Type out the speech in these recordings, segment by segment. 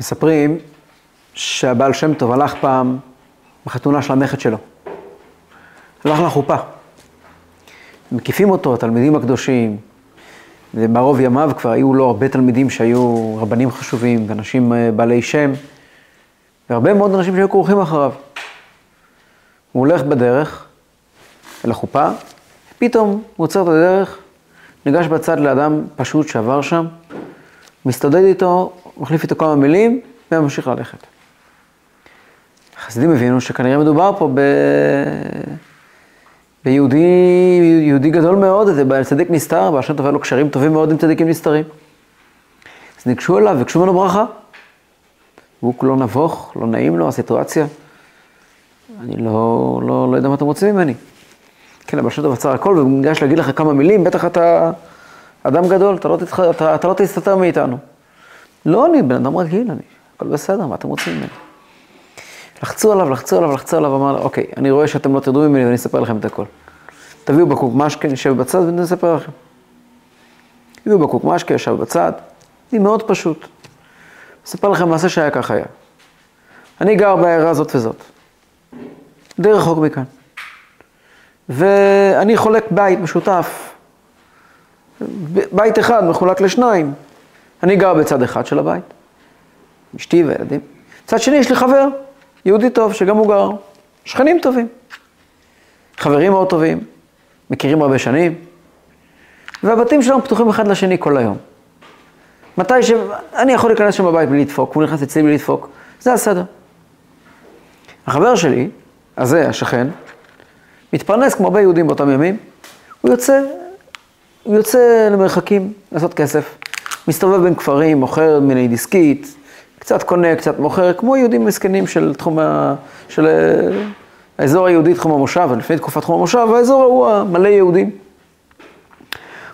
מספרים שהבעל שם טוב הלך פעם בחתונה של הנכד שלו. הלך לחופה. מקיפים אותו, התלמידים הקדושים, וברוב ימיו כבר היו לו הרבה תלמידים שהיו רבנים חשובים ואנשים אה, בעלי שם, והרבה מאוד אנשים שהיו כרוכים אחריו. הוא הולך בדרך אל החופה, פתאום הוא עוצר את הדרך, ניגש בצד לאדם פשוט שעבר שם, מסתודד איתו, מחליף איתו כמה מילים, וממשיך ללכת. החסידים הבינו שכנראה מדובר פה ב... ביהודי יהודי גדול מאוד, זה צדיק נסתר, והשם טובה לו קשרים טובים מאוד עם צדיקים נסתרים. אז ניגשו אליו, וביקשו ממנו ברכה. והוא כולו נבוך, לא נעים לו הסיטואציה. אני לא, לא, לא יודע מה אתם רוצים ממני. כן, אבל שם עצר הכל, והוא ניגש להגיד לך כמה מילים, בטח אתה אדם גדול, אתה לא, תתח... אתה, אתה לא תסתתר מאיתנו. לא, אני בן אדם רגיל, אני, הכל בסדר, מה אתם רוצים ממני? לחצו עליו, לחצו עליו, לחצו עליו, אמר לו, אוקיי, אני רואה שאתם לא תדעו ממני ואני אספר לכם את הכל. תביאו בקוק משקה, נשב בצד ואני אספר לכם. הביאו בקוק משקה, ישב בצד, זה מאוד פשוט. אספר לכם מעשה שהיה ככה היה. אני גר בעיירה זאת וזאת, די רחוק מכאן. ואני חולק בית משותף, בית אחד מחולק לשניים. אני גר בצד אחד של הבית, אשתי והילדים. צד שני יש לי חבר, יהודי טוב, שגם הוא גר, שכנים טובים. חברים מאוד טובים, מכירים הרבה שנים, והבתים שלנו פתוחים אחד לשני כל היום. מתי ש... אני יכול להיכנס שם בבית בלי לדפוק, הוא נכנס אצלי בלי לדפוק, זה הסדר. החבר שלי, הזה, השכן, מתפרנס כמו הרבה יהודים באותם ימים, הוא יוצא, הוא יוצא למרחקים לעשות כסף, מסתובב בין כפרים, מוכר מיני דיסקית, קצת קונה, קצת מוכר, כמו יהודים מסכנים של תחום ה... של אה, האזור היהודי, תחום המושב, לפני תקופת תחום המושב, האזור ההוא המלא יהודים.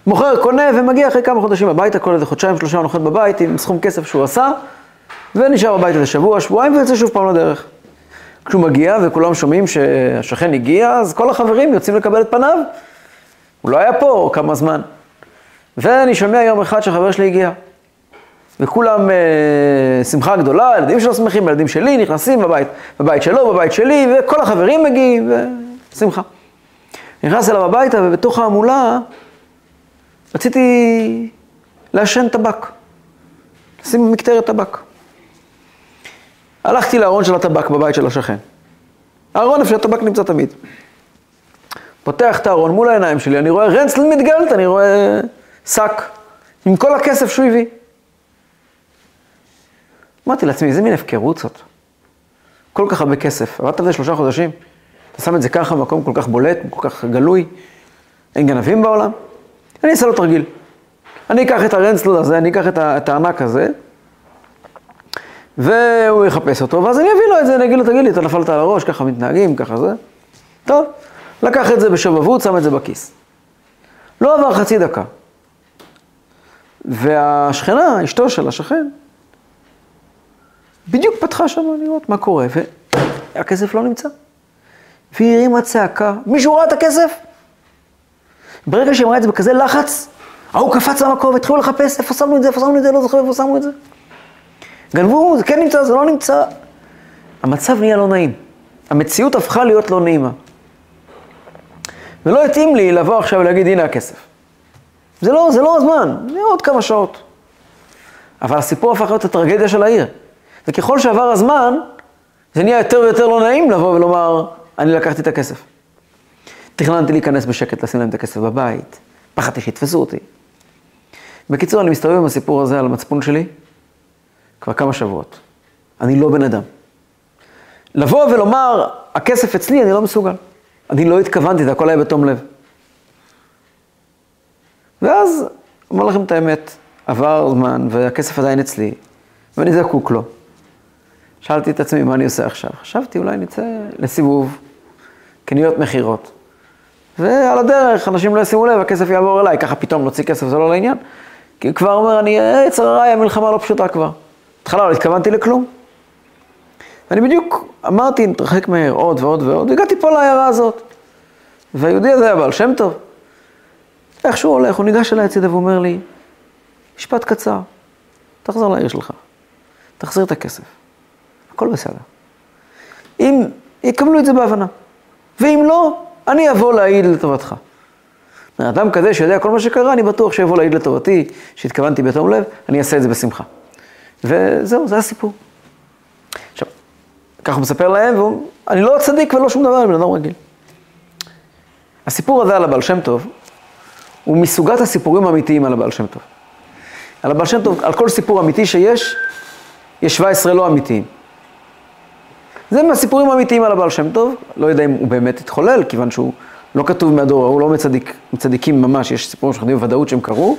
מוכר, קונה ומגיע אחרי כמה חודשים הביתה, כל איזה חודשיים, שלושה נוחת בבית עם סכום כסף שהוא עשה, ונשאר בבית איזה שבוע, שבועיים, ויוצא שוב פעם לדרך. כשהוא מגיע וכולם שומעים שהשכן הגיע, אז כל החברים יוצאים לקבל את פניו. הוא לא היה פה כמה זמן. ואני שומע יום אחד שהחבר שלי הגיע. וכולם אה, שמחה גדולה, הילדים שלו שמחים, הילדים שלי נכנסים בבית, בבית שלו, בבית שלי, וכל החברים מגיעים, ושמחה. נכנס אליו הביתה, ובתוך ההמולה רציתי לעשן טבק, לשים מקטרת טבק. הלכתי לארון של הטבק בבית של השכן. הארון איפה שהטבק נמצא תמיד. פותח את הארון מול העיניים שלי, אני רואה רנצל מתגלת, אני רואה שק עם כל הכסף שהוא הביא. אמרתי לעצמי, איזה מין הפקרות זאת. כל כך הרבה כסף, עבדת על זה שלושה חודשים, אתה שם את זה ככה במקום כל כך בולט, כל כך גלוי, אין גנבים בעולם, אני אעשה לו תרגיל. אני אקח את הרנצל הזה, אני אקח את הארנק הזה, והוא יחפש אותו, ואז אני אביא לו את זה, אני אגיד לו, תגיד לי, אתה נפלת על הראש, ככה מתנהגים, ככה זה. טוב, לקח את זה בשובבות, שם את זה בכיס. לא עבר חצי דקה. והשכנה, אשתו של השכן, בדיוק פתחה שם לראות מה קורה, והכסף לא נמצא. והיא הרימה צעקה, מישהו ראה את הכסף? ברגע שהיא אמרה את זה בכזה לחץ, ההוא קפץ למקום והתחילו לחפש, איפה שמנו את זה, איפה שמנו את זה, לא זוכר איפה שמו את זה. גנבו, זה כן נמצא, זה לא נמצא. המצב נהיה לא נעים. המציאות הפכה להיות לא נעימה. ולא התאים לי לבוא עכשיו ולהגיד, הנה הכסף. זה לא, זה לא הזמן, זה עוד כמה שעות. אבל הסיפור הפך להיות הטרגדיה של העיר. וככל שעבר הזמן, זה נהיה יותר ויותר לא נעים לבוא ולומר, אני לקחתי את הכסף. תכננתי להיכנס בשקט, לשים להם את הכסף בבית, פחדתי שיתפסו אותי. בקיצור, אני מסתובב עם הסיפור הזה על המצפון שלי כבר כמה שבועות. אני לא בן אדם. לבוא ולומר, הכסף אצלי, אני לא מסוגל. אני לא התכוונתי, זה הכל היה בתום לב. ואז, אומר לכם את האמת, עבר זמן והכסף עדיין אצלי, ואני זקוק לו. שאלתי את עצמי, מה אני עושה עכשיו? חשבתי, אולי נצא לסיבוב, קניות מכירות. ועל הדרך, אנשים לא ישימו לב, הכסף יעבור אליי, ככה פתאום להוציא כסף זה לא לעניין. כי כבר אומר, אני, עץ הרעי, המלחמה לא פשוטה כבר. בהתחלה לא התכוונתי לכלום. ואני בדיוק אמרתי, נתרחק מהר עוד ועוד ועוד, והגעתי פה לעיירה הזאת. והיהודי הזה היה בעל שם טוב. איך שהוא הולך, הוא ניגש אליי הצידה ואומר לי, משפט קצר, תחזור לעיר שלך. תחזיר את הכסף. הכל בסדר. אם יקבלו את זה בהבנה. ואם לא, אני אבוא להעיד לטובתך. אדם כזה שיודע כל מה שקרה, אני בטוח שיבוא להעיד לטובתי, שהתכוונתי בתום לב, אני אעשה את זה בשמחה. וזהו, זה הסיפור. עכשיו, ככה הוא מספר להם, והוא, אני לא צדיק ולא שום דבר, אני בן אדם רגיל. הסיפור הזה על הבעל שם טוב, הוא מסוגת הסיפורים האמיתיים על הבעל שם טוב. על הבעל שם טוב, על כל סיפור אמיתי שיש, יש 17 לא אמיתיים. זה מהסיפורים האמיתיים על הבעל שם טוב, לא יודע אם הוא באמת התחולל, כיוון שהוא לא כתוב מהדור ההוא, לא מצדיק, מצדיקים ממש, יש סיפורים שאנחנו יודעים בוודאות שהם קרו,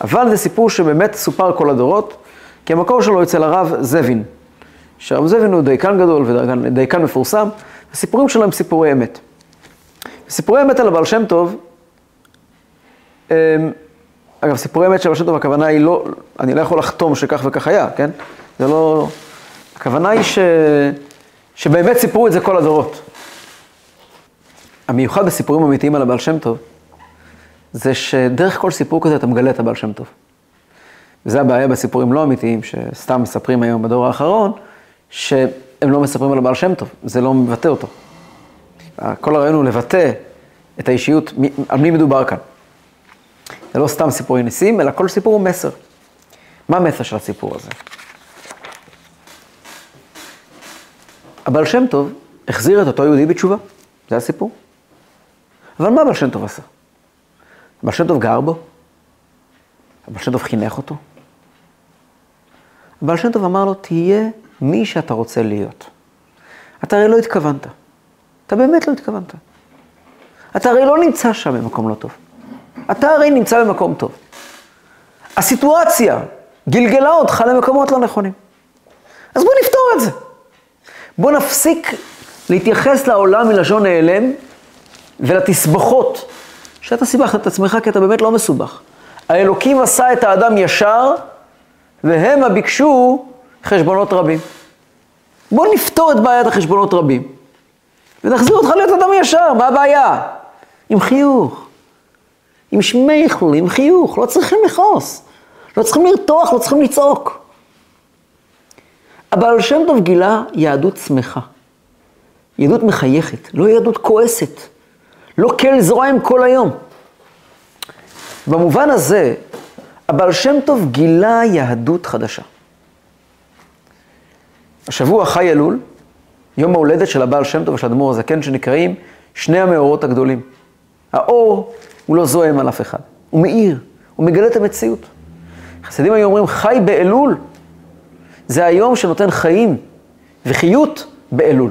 אבל זה סיפור שבאמת סופר כל הדורות, כי המקור שלו אצל הרב זבין, שהרב זבין הוא דייקן גדול ודייקן מפורסם, הסיפורים שלו הם סיפורי אמת. סיפורי אמת על הבעל שם טוב, אגב, סיפורי אמת של שם טוב, הכוונה היא לא, אני לא יכול לחתום שכך וכך היה, כן? זה לא... הכוונה היא ש... שבאמת סיפרו את זה כל הדורות. המיוחד בסיפורים אמיתיים על הבעל שם טוב, זה שדרך כל סיפור כזה אתה מגלה את הבעל שם טוב. וזה הבעיה בסיפורים לא אמיתיים, שסתם מספרים היום בדור האחרון, שהם לא מספרים על הבעל שם טוב, זה לא מבטא אותו. כל הרעיון הוא לבטא את האישיות, על מי מדובר כאן. זה לא סתם סיפורי ניסים, אלא כל סיפור הוא מסר. מה המסר של הסיפור הזה? הבעל שם טוב החזיר את אותו יהודי בתשובה, זה הסיפור. אבל מה הבעל שם טוב עשה? הבעל שם טוב גר בו? הבעל שם טוב חינך אותו? הבעל שם טוב אמר לו, תהיה מי שאתה רוצה להיות. אתה הרי לא התכוונת. אתה באמת לא התכוונת. אתה הרי לא נמצא שם במקום לא טוב. אתה הרי נמצא במקום טוב. הסיטואציה גלגלה אותך למקומות לא נכונים. אז בוא נפתור את זה. בוא נפסיק להתייחס לעולם מלשון נעלם ולתסבוכות, שאתה סיבכת את עצמך כי אתה באמת לא מסובך. האלוקים עשה את האדם ישר, והם ביקשו חשבונות רבים. בוא נפתור את בעיית החשבונות רבים, ונחזיר אותך להיות אדם ישר, מה הבעיה? עם חיוך, עם שמייכל, עם חיוך, לא צריכים לכעוס, לא צריכים לרתוח, לא צריכים לצעוק. הבעל שם טוב גילה יהדות שמחה, יהדות מחייכת, לא יהדות כועסת, לא כל זרועם כל היום. במובן הזה, הבעל שם טוב גילה יהדות חדשה. השבוע חי אלול, יום ההולדת של הבעל שם טוב ושל אדמו"ר הזקן, שנקראים שני המאורות הגדולים. האור הוא לא זועם על אף אחד, הוא מאיר, הוא מגלה את המציאות. חסידים היו אומרים, חי באלול, זה היום שנותן חיים וחיות באלול.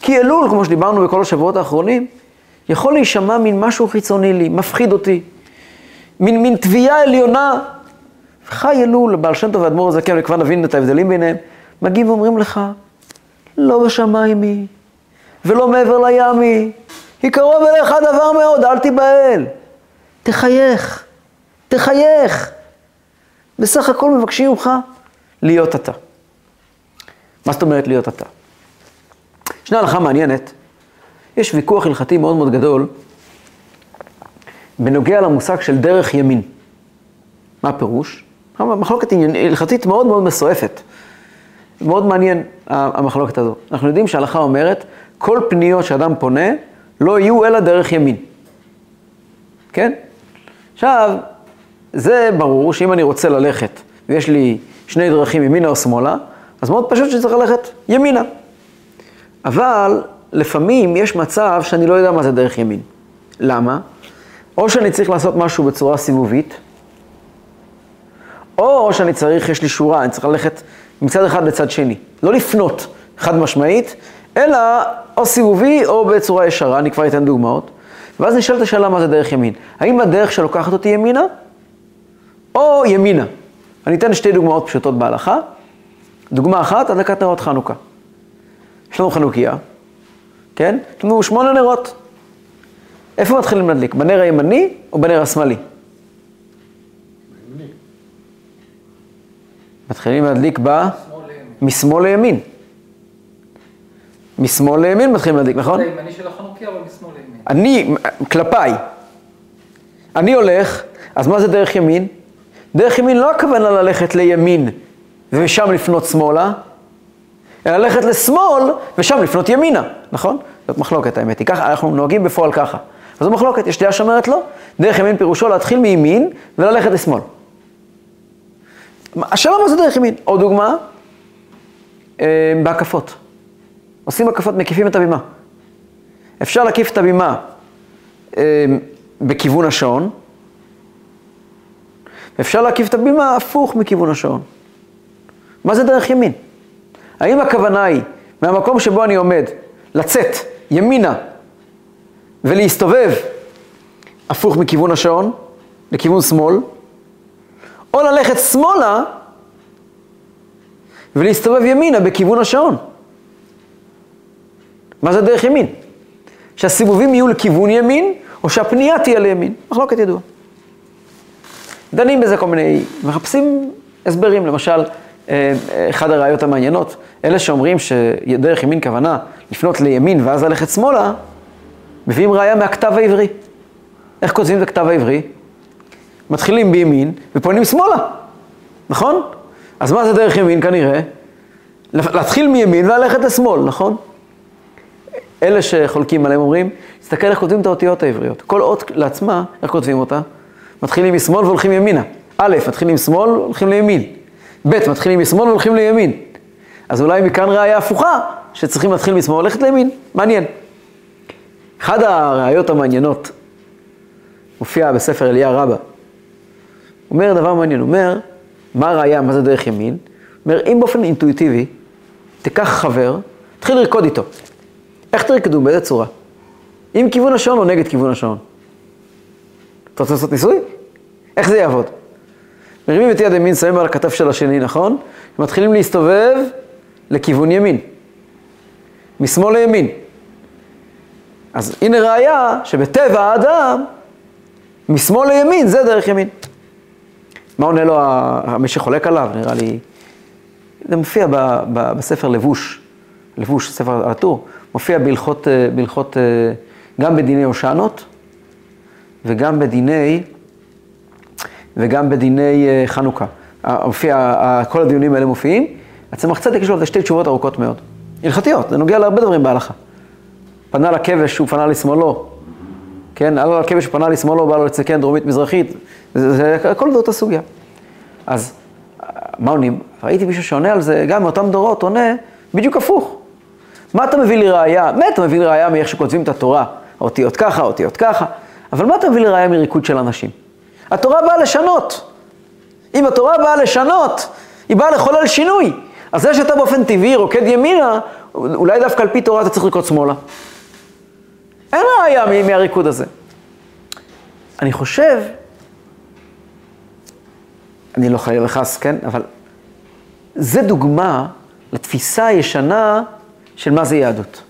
כי אלול, כמו שדיברנו בכל השבועות האחרונים, יכול להישמע מין משהו חיצוני לי, מפחיד אותי, מין, מין תביעה עליונה. חי אלול, בעל שם טוב ואדמו"ר הזקן, וכבר נבין את ההבדלים ביניהם, מגיעים ואומרים לך, לא בשמיים היא, ולא מעבר לים היא, היא קרוב אליך דבר מאוד, אל תיבהל. תחייך, תחייך. בסך הכל מבקשים ממך להיות אתה. מה זאת אומרת להיות אתה? ישנה הלכה מעניינת, יש ויכוח הלכתי מאוד מאוד גדול בנוגע למושג של דרך ימין. מה הפירוש? מחלוקת הלכתית מאוד מאוד מסועפת. מאוד מעניין המחלוקת הזו. אנחנו יודעים שההלכה אומרת, כל פניות שאדם פונה, לא יהיו אלא דרך ימין. כן? עכשיו, זה ברור שאם אני רוצה ללכת, ויש לי שני דרכים, ימינה או שמאלה, אז מאוד פשוט שצריך ללכת ימינה. אבל לפעמים יש מצב שאני לא יודע מה זה דרך ימין. למה? או שאני צריך לעשות משהו בצורה סיבובית, או שאני צריך, יש לי שורה, אני צריך ללכת מצד אחד לצד שני. לא לפנות חד משמעית, אלא או סיבובי או בצורה ישרה, אני כבר אתן דוגמאות. ואז נשאלת השאלה מה זה דרך ימין. האם הדרך שלוקחת אותי ימינה, או ימינה? אני אתן שתי דוגמאות פשוטות בהלכה. דוגמה אחת, הדלקת נרות חנוכה. יש לנו חנוכיה, כן? יש לנו שמונה נרות. איפה מתחילים להדליק? בנר הימני או בנר השמאלי? מתחילים להדליק ב... משמאל לימין. משמאל לימין מתחילים להדליק, נכון? הימני של החנוכיה, אבל משמאל לימין. אני, כלפיי, אני הולך, אז מה זה דרך ימין? דרך ימין לא הכוונה ללכת לימין ושם לפנות שמאלה, אלא ללכת לשמאל ושם לפנות ימינה, נכון? זאת מחלוקת האמת היא, ככה, אנחנו נוהגים בפועל ככה. אז זו מחלוקת, יש דעה שאומרת לא, דרך ימין פירושו להתחיל מימין וללכת לשמאל. השאלה מה זה דרך ימין? עוד דוגמה, אה, בהקפות. עושים הקפות, מקיפים את הבימה. אפשר להקיף את הבימה אה, בכיוון השעון, אפשר להקיף את הבימה הפוך מכיוון השעון. מה זה דרך ימין? האם הכוונה היא, מהמקום שבו אני עומד, לצאת ימינה ולהסתובב הפוך מכיוון השעון, לכיוון שמאל, או ללכת שמאלה ולהסתובב ימינה בכיוון השעון. מה זה דרך ימין? שהסיבובים יהיו לכיוון ימין, או שהפנייה תהיה לימין. מחלוקת ידועה. דנים בזה כל מיני, מחפשים הסברים, למשל, אה, אחד הראיות המעניינות, אלה שאומרים שדרך ימין כוונה לפנות לימין ואז ללכת שמאלה, מביאים ראיה מהכתב העברי. איך כותבים את הכתב העברי? מתחילים בימין ופונים שמאלה, נכון? אז מה זה דרך ימין כנראה? להתחיל מימין וללכת לשמאל, נכון? אלה שחולקים עליהם אומרים, תסתכל איך כותבים את האותיות העבריות. כל אות לעצמה, איך כותבים אותה? מתחילים משמאל והולכים ימינה. א', מתחילים משמאל, הולכים לימין. ב', מתחילים משמאל והולכים לימין. אז אולי מכאן ראיה הפוכה, שצריכים להתחיל משמאל וללכת לימין. מעניין. אחד הראיות המעניינות מופיע בספר אליה רבה. אומר דבר מעניין, אומר, מה הראיה, מה זה דרך ימין? אומר, אם באופן אינטואיטיבי, תיקח חבר, תתחיל לרקוד איתו. איך תרקדו? באיזה צורה? עם כיוון השעון או נגד כיוון השעון? אתה רוצה לעשות ניסוי? איך זה יעבוד? מרימים את יד ימין, שמים על הכתף של השני, נכון? מתחילים להסתובב לכיוון ימין. משמאל לימין. אז הנה ראיה שבטבע האדם, משמאל לימין זה דרך ימין. מה עונה לו מי שחולק עליו? נראה לי... זה מופיע ב, ב, בספר לבוש, לבוש, ספר על הטור, מופיע בהלכות, אה, בהלכות, אה, גם בדיני הושענות וגם בדיני, וגם בדיני אה, חנוכה. מופיע, כל הדיונים האלה מופיעים. הצמח צדק יש לו שתי תשובות ארוכות מאוד. הלכתיות, זה נוגע להרבה דברים בהלכה. פנה לכבש, הוא פנה לשמאלו. כן, לו לכבש שפנה לשמאלו, בא לו לצקן דרומית מזרחית. זה, זה הכל באותה סוגיה. אז מה עונים? ראיתי מישהו שעונה על זה, גם מאותם דורות עונה בדיוק הפוך. מה אתה מביא לי ראייה? באמת אתה מביא לי ראייה מאיך שכותבים את התורה, אותיות ככה, אותיות ככה, אבל מה אתה מביא לי ראייה מריקוד של אנשים? התורה באה לשנות. אם התורה באה לשנות, היא באה לחולל שינוי. אז זה שאתה באופן טבעי רוקד ימינה, אולי דווקא על פי תורה אתה צריך לקרוא שמאלה. אין ראייה מהריקוד הזה. אני חושב, אני לא חייב וחס, כן, אבל זה דוגמה לתפיסה הישנה של מה זה יהדות.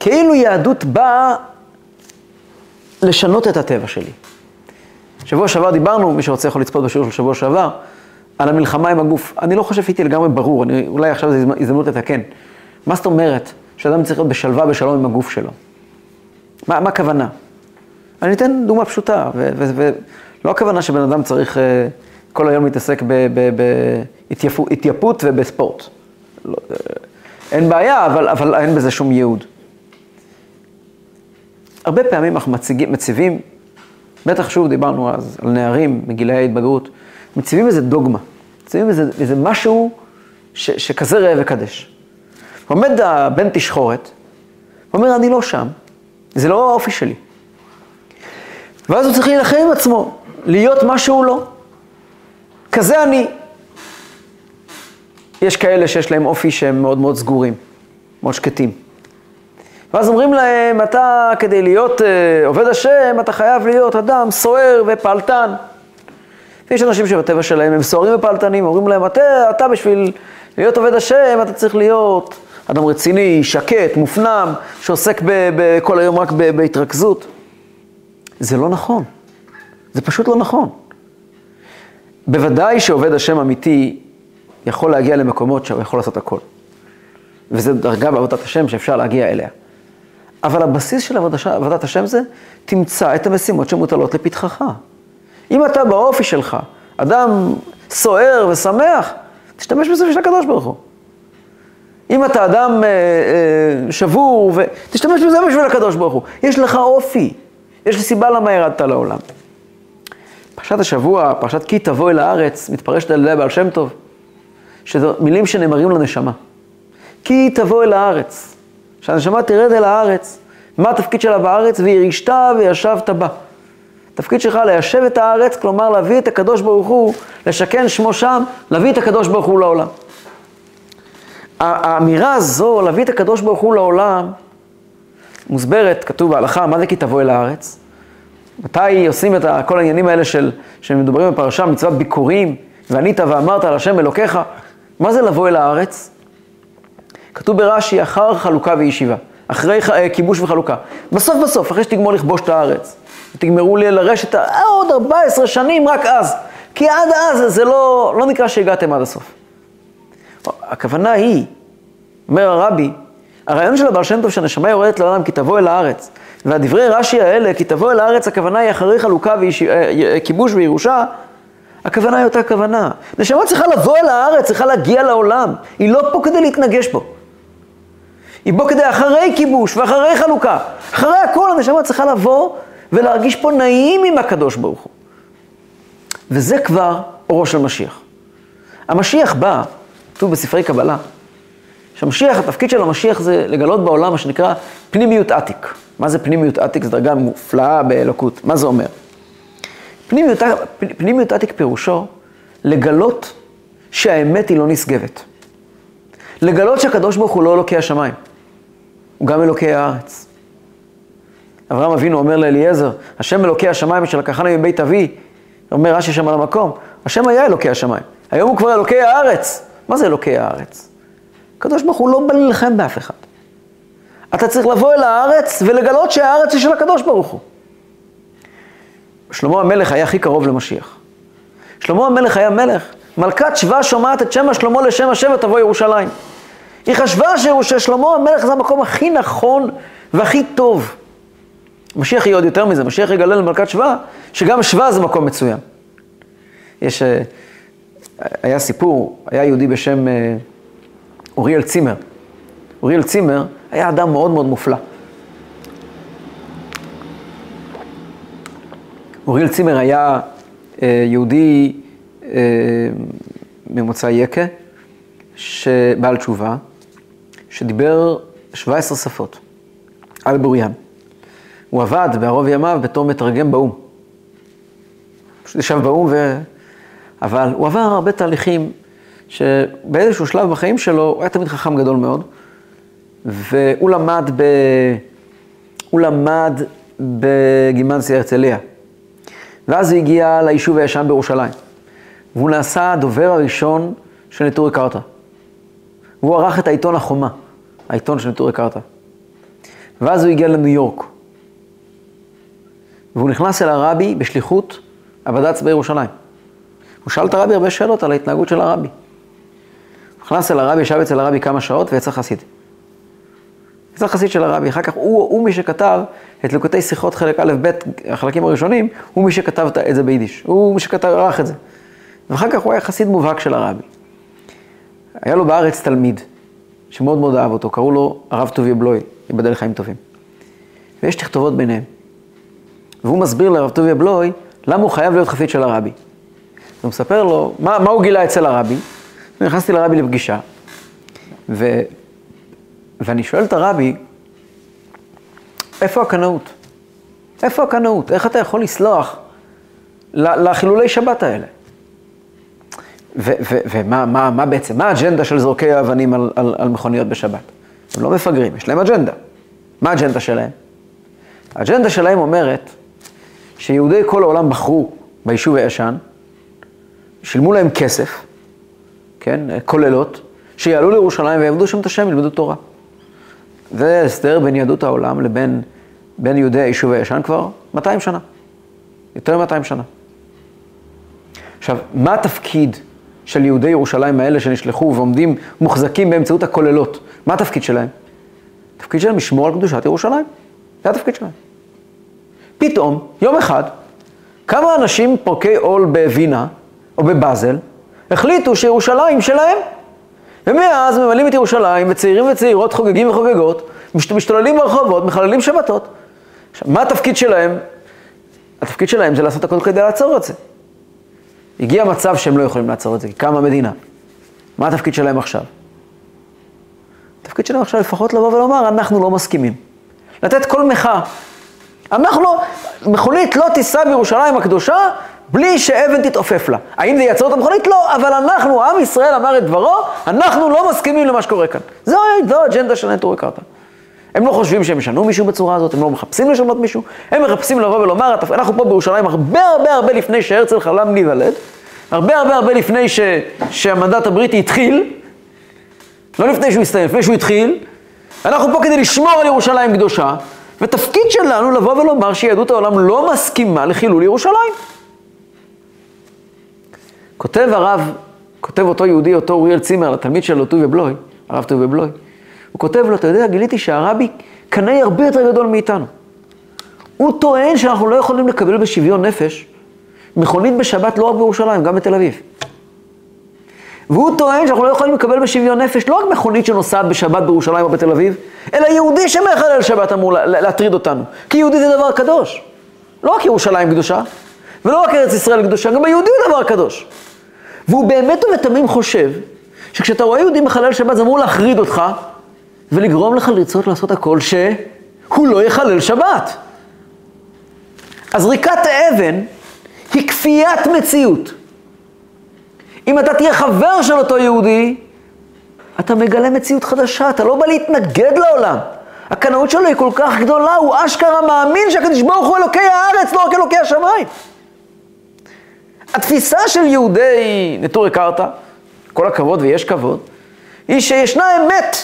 כאילו יהדות באה לשנות את הטבע שלי. שבוע שעבר דיברנו, מי שרוצה יכול לצפות בשיעור של שבוע שעבר, על המלחמה עם הגוף. אני לא חושב שהייתי לגמרי ברור, אני, אולי עכשיו זו הזדמנות לתקן. מה זאת אומרת שאדם צריך להיות בשלווה, בשלום עם הגוף שלו? מה, מה הכוונה? אני אתן דוגמה פשוטה, ולא הכוונה שבן אדם צריך uh, כל היום להתעסק בהתייפות ובספורט. לא, uh, אין בעיה, אבל, אבל אין בזה שום ייעוד. הרבה פעמים אנחנו מציגים, מציבים, בטח שוב דיברנו אז על נערים מגילאי ההתבגרות, מציבים איזה דוגמה, מציבים איזה, איזה משהו ש, שכזה ראה וקדש. עומד הבן תשחורת, ואומר, אני לא שם, זה לא האופי שלי. ואז הוא צריך להילחם עם עצמו, להיות מה שהוא לא. כזה אני. יש כאלה שיש להם אופי שהם מאוד מאוד סגורים, מאוד שקטים. ואז אומרים להם, אתה כדי להיות uh, עובד השם, אתה חייב להיות אדם סוער ופעלתן. ויש אנשים שבטבע שלהם הם סוערים ופעלתנים, אומרים להם, אתה, אתה בשביל להיות עובד השם, אתה צריך להיות אדם רציני, שקט, מופנם, שעוסק כל היום רק בהתרכזות. זה לא נכון. זה פשוט לא נכון. בוודאי שעובד השם אמיתי יכול להגיע למקומות שהוא יכול לעשות הכל. וזו דרגה בעבודת השם שאפשר להגיע אליה. אבל הבסיס של עבודת, עבודת השם זה, תמצא את המשימות שמוטלות לפתחך. אם אתה באופי שלך, אדם סוער ושמח, תשתמש בזה בשביל הקדוש ברוך הוא. אם אתה אדם אה, אה, שבור, ו... תשתמש בזה בשביל הקדוש ברוך הוא. יש לך אופי, יש סיבה למה ירדת לעולם. פרשת השבוע, פרשת כי תבוא אל הארץ, מתפרשת על ידי בעל שם טוב, שזה מילים שנאמרים לנשמה. כי תבוא אל הארץ, שהנשמה תרד אל הארץ, מה התפקיד שלה בארץ? וירישת וישבת בה. התפקיד שלך ליישב את הארץ, כלומר להביא את הקדוש ברוך הוא, לשכן שמו שם, להביא את הקדוש ברוך הוא לעולם. האמירה הזו, להביא את הקדוש ברוך הוא לעולם, מוסברת, כתוב בהלכה, מה זה כי תבוא אל הארץ? מתי עושים את כל העניינים האלה של, שמדוברים בפרשה, מצוות ביקורים, וענית ואמרת על השם אלוקיך, מה זה לבוא אל הארץ? כתוב ברש"י, אחר חלוקה וישיבה, אחרי אה, כיבוש וחלוקה. בסוף בסוף, אחרי שתגמור לכבוש את הארץ, תגמרו לי לרשת, אה, עוד 14 שנים רק אז, כי עד אז זה לא, לא נקרא שהגעתם עד הסוף. הכוונה היא, אומר הרבי, הרעיון של הבעל שם טוב שהנשמה יורדת לעולם כי תבוא אל הארץ, והדברי רש"י האלה, כי תבוא אל הארץ, הכוונה היא אחרי חלוקה וכיבוש אה, וירושה, הכוונה היא אותה כוונה. נשמה צריכה לבוא אל הארץ, צריכה להגיע לעולם. היא לא פה כדי להתנגש בו. היא פה כדי אחרי כיבוש ואחרי חלוקה. אחרי הכל הנשמה צריכה לבוא ולהרגיש פה נעים עם הקדוש ברוך הוא. וזה כבר אורו של משיח. המשיח בא, כתוב בספרי קבלה, שהמשיח, התפקיד של המשיח זה לגלות בעולם מה שנקרא פנימיות עתיק. מה זה פנימיות עתיק? זו דרגה מופלאה באלוקות. מה זה אומר? פנימיות, עתיק פירושו לגלות שהאמת היא לא נשגבת. לגלות שהקדוש ברוך הוא לא אלוקי השמיים, הוא גם אלוקי הארץ. אברהם אבינו אומר לאליעזר, השם אלוקי השמיים שלקחנו מבית אבי, אומר רש"י שם על המקום, השם היה אלוקי השמיים, היום הוא כבר אלוקי הארץ. מה זה אלוקי הארץ? הקדוש ברוך הוא לא בא להילחם באף אחד. אתה צריך לבוא אל הארץ ולגלות שהארץ היא של הקדוש ברוך הוא. שלמה המלך היה הכי קרוב למשיח. שלמה המלך היה מלך, מלכת שבא שומעת את שם השלמה לשם השם ותבוא ירושלים. היא חשבה ששלמה המלך זה המקום הכי נכון והכי טוב. משיח יהיה עוד יותר מזה, משיח יגלה למלכת שבא, שגם שבא זה מקום מצוין. יש, אה, היה סיפור, היה יהודי בשם אה, אוריאל צימר. אוריאל צימר היה אדם מאוד מאוד מופלא. אוריאל צימר היה אה, יהודי אה, ממוצא יקה, בעל תשובה, שדיבר 17 שפות, על בוריין. הוא עבד בערוב ימיו בתור מתרגם באו"ם. פשוט ישב באו"ם ו... אבל הוא עבר הרבה תהליכים שבאיזשהו שלב בחיים שלו, הוא היה תמיד חכם גדול מאוד, והוא למד ב... הוא למד בגימנסיה הרצליה. ואז הוא הגיע ליישוב הישן בירושלים. והוא נעשה הדובר הראשון של נטורי קרתא. והוא ערך את העיתון החומה, העיתון של נטורי קרתא. ואז הוא הגיע לניו יורק. והוא נכנס אל הרבי בשליחות הבד"ץ בירושלים. הוא שאל את הרבי הרבה שאלות על ההתנהגות של הרבי. הוא נכנס אל הרבי, ישב אצל הרבי כמה שעות ויצא חסיד. יצא חסיד של הרבי. אחר כך הוא, הוא מי שכתב את לוקוטי שיחות חלק א', ב', החלקים הראשונים, הוא מי שכתב את זה ביידיש. הוא מי שכתב, ערך את זה. ואחר כך הוא היה חסיד מובהק של הרבי. היה לו בארץ תלמיד, שמאוד מאוד אהב אותו, קראו לו הרב טוביה בלוי, ייבדל לחיים טובים. ויש תכתובות ביניהם. והוא מסביר לרב טוביה בלוי, למה הוא חייב להיות חסיד של הרבי. הוא מספר לו, מה, מה הוא גילה אצל הרבי? נכנסתי לרבי לפגישה, ו, ואני שואל את הרבי, איפה הקנאות? איפה הקנאות? איך אתה יכול לסלוח לחילולי שבת האלה? ומה מה, מה בעצם, מה האג'נדה של זורקי האבנים על, על, על מכוניות בשבת? הם לא מפגרים, יש להם אג'נדה. מה האג'נדה שלהם? האג'נדה שלהם אומרת שיהודי כל העולם בחרו ביישוב הישן, שילמו להם כסף, כן, כוללות, שיעלו לירושלים ויעבדו שם את השם, ילמדו תורה. זה הסדר בין יהדות העולם לבין בין יהודי היישוב הישן כבר 200 שנה. יותר מ-200 שנה. עכשיו, מה התפקיד של יהודי ירושלים האלה שנשלחו ועומדים מוחזקים באמצעות הכוללות? מה התפקיד שלהם? התפקיד שלהם לשמור על קדושת ירושלים. זה התפקיד שלהם. פתאום, יום אחד, כמה אנשים פורקי עול בווינה או בבאזל החליטו שירושלים שלהם. ומאז ממלאים את ירושלים, וצעירים וצעירות חוגגים וחוגגות, משתוללים ברחובות, מחללים שבתות. עכשיו, מה התפקיד שלהם? התפקיד שלהם זה לעשות הכל כדי לעצור את זה. הגיע מצב שהם לא יכולים לעצור את זה, כי קמה מדינה. מה התפקיד שלהם עכשיו? התפקיד שלהם עכשיו לפחות לבוא ולומר, אנחנו לא מסכימים. לתת כל מחאה. אנחנו, לא, מכונית לא תיסע בירושלים הקדושה בלי שאבן תתעופף לה. האם זה יעצור את המכונית? לא, אבל אנחנו, עם ישראל אמר את דברו, אנחנו לא מסכימים למה שקורה כאן. זו, האג'נדה של נטורי קרתא. הם לא חושבים שהם ישנו מישהו בצורה הזאת, הם לא מחפשים לשנות מישהו, הם מחפשים לבוא ולומר, אנחנו פה בירושלים הרבה הרבה הרבה לפני שהרצל חלם להיוולד, הרבה הרבה הרבה לפני ש, שהמנדט הבריטי התחיל, לא לפני שהוא הסתיים, לפני שהוא התחיל, אנחנו פה כדי לשמור על ירושלים קדושה, ותפקיד שלנו לבוא ולומר שיהדות העולם לא מסכימה לחילול ירושלים. כותב הרב, כותב אותו יהודי, אותו אוריאל צימר, התלמיד שלו, טוביה בלוי, הרב טוביה בלוי, הוא כותב לו, אתה יודע, גיליתי שהרבי קנאי הרבה יותר גדול מאיתנו. הוא טוען שאנחנו לא יכולים לקבל בשוויון נפש מכונית בשבת לא רק בירושלים, גם בתל אביב. והוא טוען שאנחנו לא יכולים לקבל בשוויון נפש לא רק מכונית שנוסעת בשבת בירושלים או בתל אביב, אלא יהודי שמחלל שבת אמור להטריד אותנו. כי יהודי זה דבר קדוש. לא רק ירושלים קדושה, ולא רק ארץ ישראל קדושה, גם היהודי הוא דבר קדוש. והוא באמת ובתמים חושב שכשאתה רואה יהודי מחלל שבת זה אמור להחריד אותך ולגרום לך לרצות לעשות הכל שהוא לא יחלל שבת. אז זריקת אבן היא כפיית מציאות. אם אתה תהיה חבר של אותו יהודי, אתה מגלה מציאות חדשה, אתה לא בא להתנגד לעולם. הקנאות שלו היא כל כך גדולה, הוא אשכרה מאמין שהקדוש ברוך הוא אלוקי הארץ, לא רק אלוקי השמיים. התפיסה של יהודי נטורי קרתא, כל הכבוד ויש כבוד, היא שישנה אמת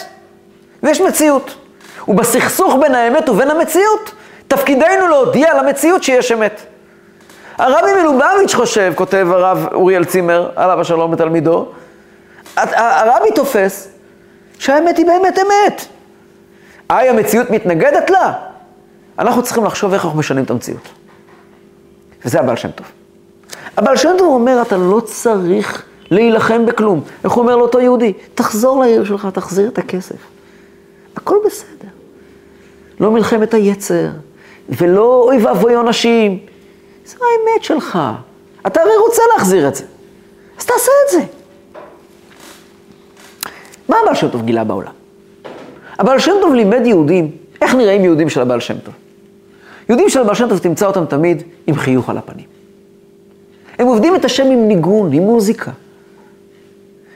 ויש מציאות. ובסכסוך בין האמת ובין המציאות, תפקידנו להודיע למציאות שיש אמת. הרבי מלובביץ' חושב, כותב הרב אוריאל צימר, עליו השלום בתלמידו, הרבי תופס שהאמת היא באמת אמת. היי, המציאות מתנגדת לה? אנחנו צריכים לחשוב איך אנחנו משנים את המציאות. וזה הבעל שם טוב. הבעל שם טוב אומר, אתה לא צריך להילחם בכלום. איך הוא אומר לאותו יהודי? תחזור לעיר שלך, תחזיר את הכסף. הכל בסדר. לא מלחמת היצר, ולא אוי ואבוי עונשים. זו האמת שלך. אתה הרי רוצה להחזיר את זה. אז תעשה את זה. מה הבעל שם טוב גילה בעולם? הבעל שם טוב לימד יהודים, איך נראים יהודים של הבעל שם טוב. יהודים של הבעל שם טוב תמצא אותם תמיד עם חיוך על הפנים. הם עובדים את השם עם ניגון, עם מוזיקה.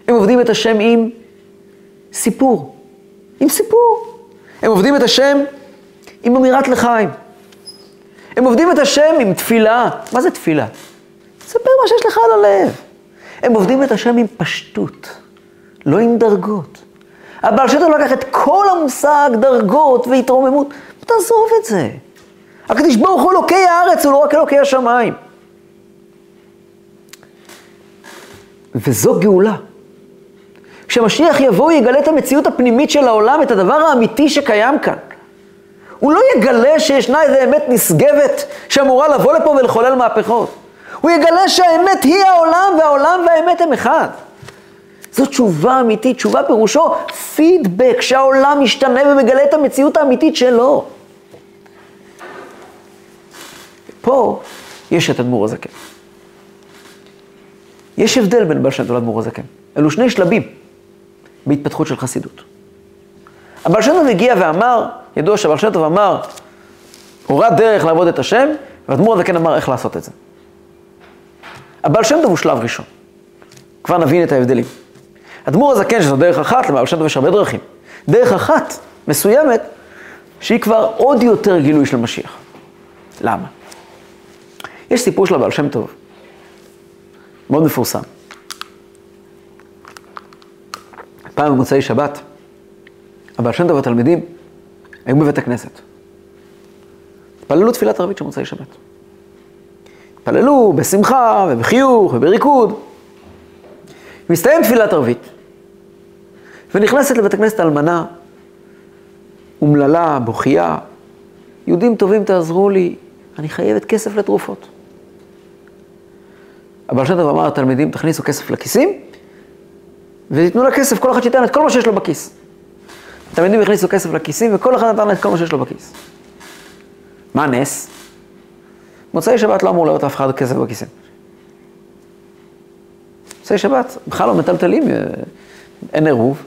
הם עובדים את השם עם סיפור, עם סיפור. הם עובדים את השם עם אמירת לחיים. הם עובדים את השם עם תפילה. מה זה תפילה? ספר מה שיש לך על הלב. הם עובדים את השם עם פשטות, לא עם דרגות. הבעל טוב לקח את כל המושג דרגות והתרוממות, תעזוב את זה. הקדוש ברוך הוא אלוקי הארץ, הוא לא רק אלוקי השמיים. וזו גאולה. כשמשיח יבוא, הוא יגלה את המציאות הפנימית של העולם, את הדבר האמיתי שקיים כאן. הוא לא יגלה שישנה איזו אמת נשגבת שאמורה לבוא לפה ולחולל מהפכות. הוא יגלה שהאמת היא העולם, והעולם והאמת הם אחד. זו תשובה אמיתית, תשובה פירושו פידבק, שהעולם משתנה ומגלה את המציאות האמיתית שלו. פה יש את אדמו"ר הזקן. יש הבדל בין בעל שם טוב לאדמו"ר הזקן. אלו שני שלבים בהתפתחות של חסידות. הבעל שם טוב הגיע ואמר, ידוע שהבעל שם טוב אמר, הורד דרך לעבוד את השם, ואדמו"ר הזקן אמר איך לעשות את זה. הבעל שם טוב הוא שלב ראשון. כבר נבין את ההבדלים. אדמו"ר הזקן, שזו דרך אחת, לבעל שם טוב יש הרבה דרכים. דרך אחת מסוימת, שהיא כבר עוד יותר גילוי של משיח. למה? יש סיפור של הבעל שם טוב, מאוד מפורסם. פעם במוצאי שבת, הבעל שם טוב והתלמידים היו בבית הכנסת. התפללו תפילת ערבית של מוצאי שבת. התפללו בשמחה ובחיוך ובריקוד. מסתיים תפילת ערבית, ונכנסת לבית הכנסת אלמנה, אומללה, בוכייה, יהודים טובים תעזרו לי, אני חייבת כסף לתרופות. הבעל שם טוב אמר לתלמידים, תכניסו כסף לכיסים, ותיתנו לה כסף, כל אחד שייתן את כל מה שיש לו בכיס. התלמידים הכניסו כסף לכיסים, וכל אחד נתן את כל מה שיש לו בכיס. מה הנס? מוצאי שבת לא אמור להיות אף אחד כסף בכיסים. מוצאי שבת, בכלל לא מטלטלים, אה, אין עירוב,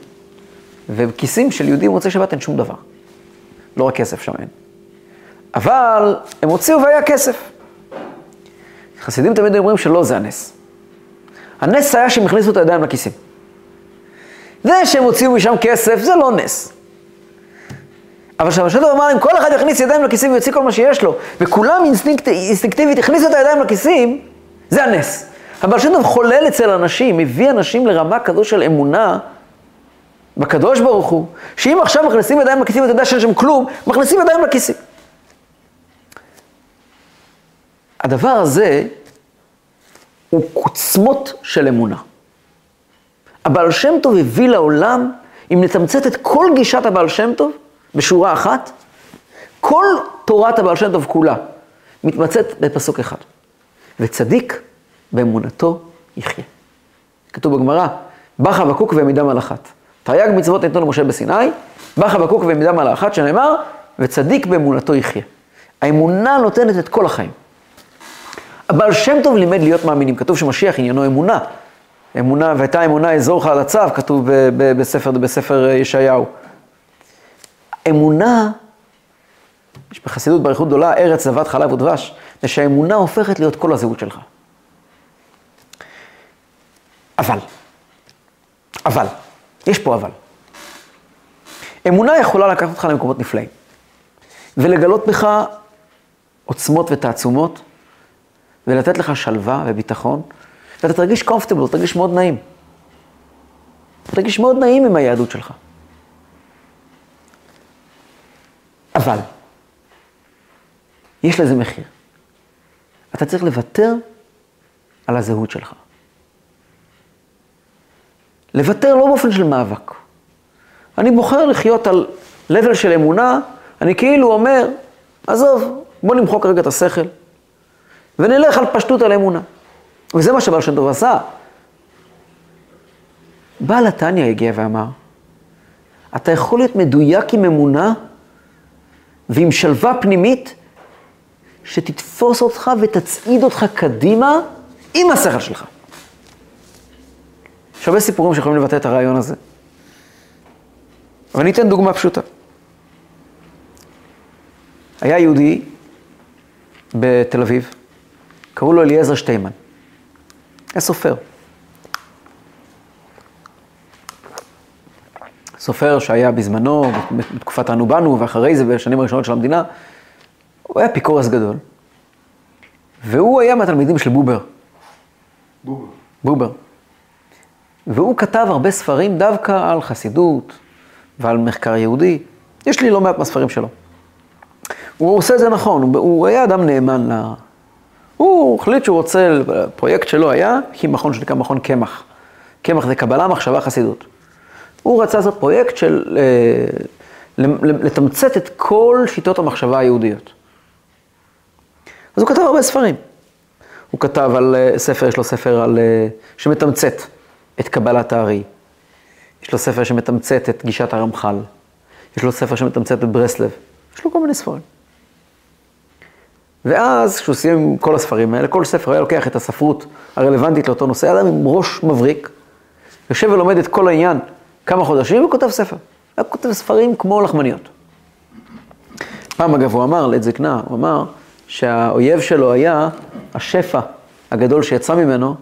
ובכיסים של יהודים מוצאי שבת אין שום דבר. לא רק כסף שם אין. אבל הם הוציאו והיה כסף. חסידים תמיד אומרים שלא זה הנס. הנס היה שהם הכניסו את הידיים לכיסים. זה שהם הוציאו משם כסף, זה לא נס. אבל שה רש"ת אמר, אם כל אחד יכניס ידיים לכיסים ויוציא כל מה שיש לו, וכולם אינסטינקט, אינסטינקטיבית הכניסו את הידיים לכיסים, זה הנס. אבל שם חולל אצל אנשים, מביא אנשים לרמה כזו של אמונה בקדוש ברוך הוא, שאם עכשיו מכניסים ידיים לכיסים ואתה יודע שאין שם כלום, מכניסים ידיים לכיסים. הדבר הזה הוא קוצמות של אמונה. הבעל שם טוב הביא לעולם, אם נתמצת את כל גישת הבעל שם טוב בשורה אחת, כל תורת הבעל שם טוב כולה מתמצאת בפסוק אחד. וצדיק באמונתו יחיה. כתוב בגמרא, בא חבקוק ועמידם על אחת. תרי"ג מצוות ניתנו למשה בסיני, בא חבקוק ועמידם על האחת, שנאמר, וצדיק באמונתו יחיה. האמונה נותנת את כל החיים. הבעל שם טוב לימד להיות מאמינים. כתוב שמשיח עניינו אמונה. אמונה, והייתה אמונה אזור לך על הצו, כתוב בספר, בספר ישעיהו. אמונה, יש בחסידות באריכות גדולה, ארץ זבת חלב ודבש, זה שהאמונה הופכת להיות כל הזהות שלך. אבל, אבל, יש פה אבל. אמונה יכולה לקחת אותך למקומות נפלאים, ולגלות בך עוצמות ותעצומות, ולתת לך שלווה וביטחון, ואתה תרגיש comfortable, תרגיש מאוד נעים. תרגיש מאוד נעים עם היהדות שלך. אבל, יש לזה מחיר. אתה צריך לוותר על הזהות שלך. לוותר לא באופן של מאבק. אני בוחר לחיות על level של אמונה, אני כאילו אומר, עזוב, בוא נמחוק רגע את השכל, ונלך על פשטות על אמונה. וזה מה שבעל שם טוב עשה. בעל התניא הגיע ואמר, אתה יכול להיות מדויק עם אמונה ועם שלווה פנימית שתתפוס אותך ותצעיד אותך קדימה עם השכל שלך. יש הרבה סיפורים שיכולים לבטא את הרעיון הזה. אבל אני אתן דוגמה פשוטה. היה יהודי בתל אביב, קראו לו אליעזר שטיימן. היה סופר. סופר שהיה בזמנו, בתקופת אנו באנו, ואחרי זה, בשנים הראשונות של המדינה, הוא היה אפיקורס גדול. והוא היה מהתלמידים של בובר. בובר. בובר. והוא כתב הרבה ספרים דווקא על חסידות ועל מחקר יהודי. יש לי לא מעט מהספרים שלו. הוא עושה את זה נכון, הוא היה אדם נאמן ל... הוא החליט שהוא רוצה, הפרויקט שלו היה, הקים מכון שנקרא מכון קמח. קמח זה קבלה, מחשבה, חסידות. הוא רצה לעשות פרויקט של אה, לתמצת את כל שיטות המחשבה היהודיות. אז הוא כתב הרבה ספרים. הוא כתב על אה, ספר, יש לו ספר על, אה, שמתמצת את קבלת הארי. יש לו ספר שמתמצת את גישת הרמח"ל. יש לו ספר שמתמצת את ברסלב. יש לו כל מיני ספרים. ואז, כשהוא סיים עם כל הספרים האלה, כל ספר היה לוקח את הספרות הרלוונטית לאותו נושא, אדם עם ראש מבריק, יושב ולומד את כל העניין כמה חודשים וכותב ספר. היה כותב ספרים כמו לחמניות. פעם אגב הוא אמר לעת זקנה, הוא אמר שהאויב שלו היה השפע הגדול שיצא ממנו,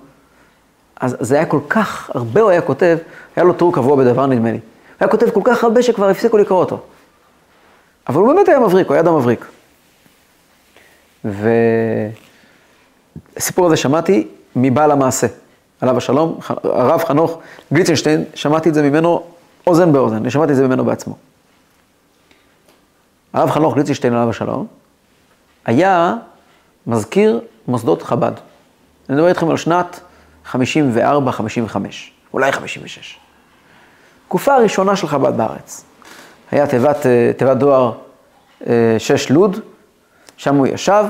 אז זה היה כל כך, הרבה הוא היה כותב, היה לו טור קבוע בדבר נדמה לי. הוא היה כותב כל כך הרבה שכבר הפסיקו לקרוא אותו. אבל הוא באמת היה מבריק, הוא היה אדם מבריק. והסיפור הזה שמעתי מבעל המעשה, עליו השלום, הרב חנוך גליצנשטיין, שמעתי את זה ממנו אוזן באוזן, אני שמעתי את זה ממנו בעצמו. הרב חנוך גליצנשטיין, עליו השלום, היה מזכיר מוסדות חב"ד. אני מדבר איתכם על שנת 54-55, אולי 56. תקופה הראשונה של חב"ד בארץ. היה תיבת, תיבת דואר 6 לוד, שם הוא ישב,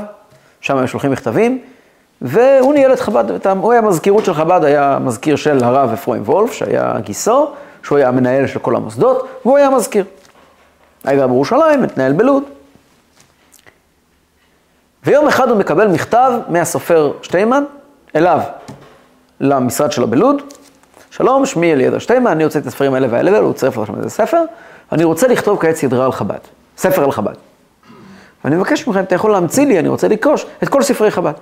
שם היו שולחים מכתבים, והוא ניהל את חב"ד, הוא היה מזכירות של חב"ד, היה מזכיר של הרב אפרים וולף, שהיה גיסו, שהוא היה המנהל של כל המוסדות, והוא היה מזכיר. היה גר בירושלים, מתנהל בלוד. ויום אחד הוא מקבל מכתב מהסופר שטיימן אליו, למשרד שלו בלוד. שלום, שמי אליעזר שטיימן, אני רוצה את הספרים האלה והאלה, והוא צירף עכשיו איזה ספר, ואני רוצה לכתוב כעת סדרה על חב"ד, ספר על חב"ד. ואני מבקש מכם, אתה יכול להמציא לי, אני רוצה לקרוש את כל ספרי חב"ד.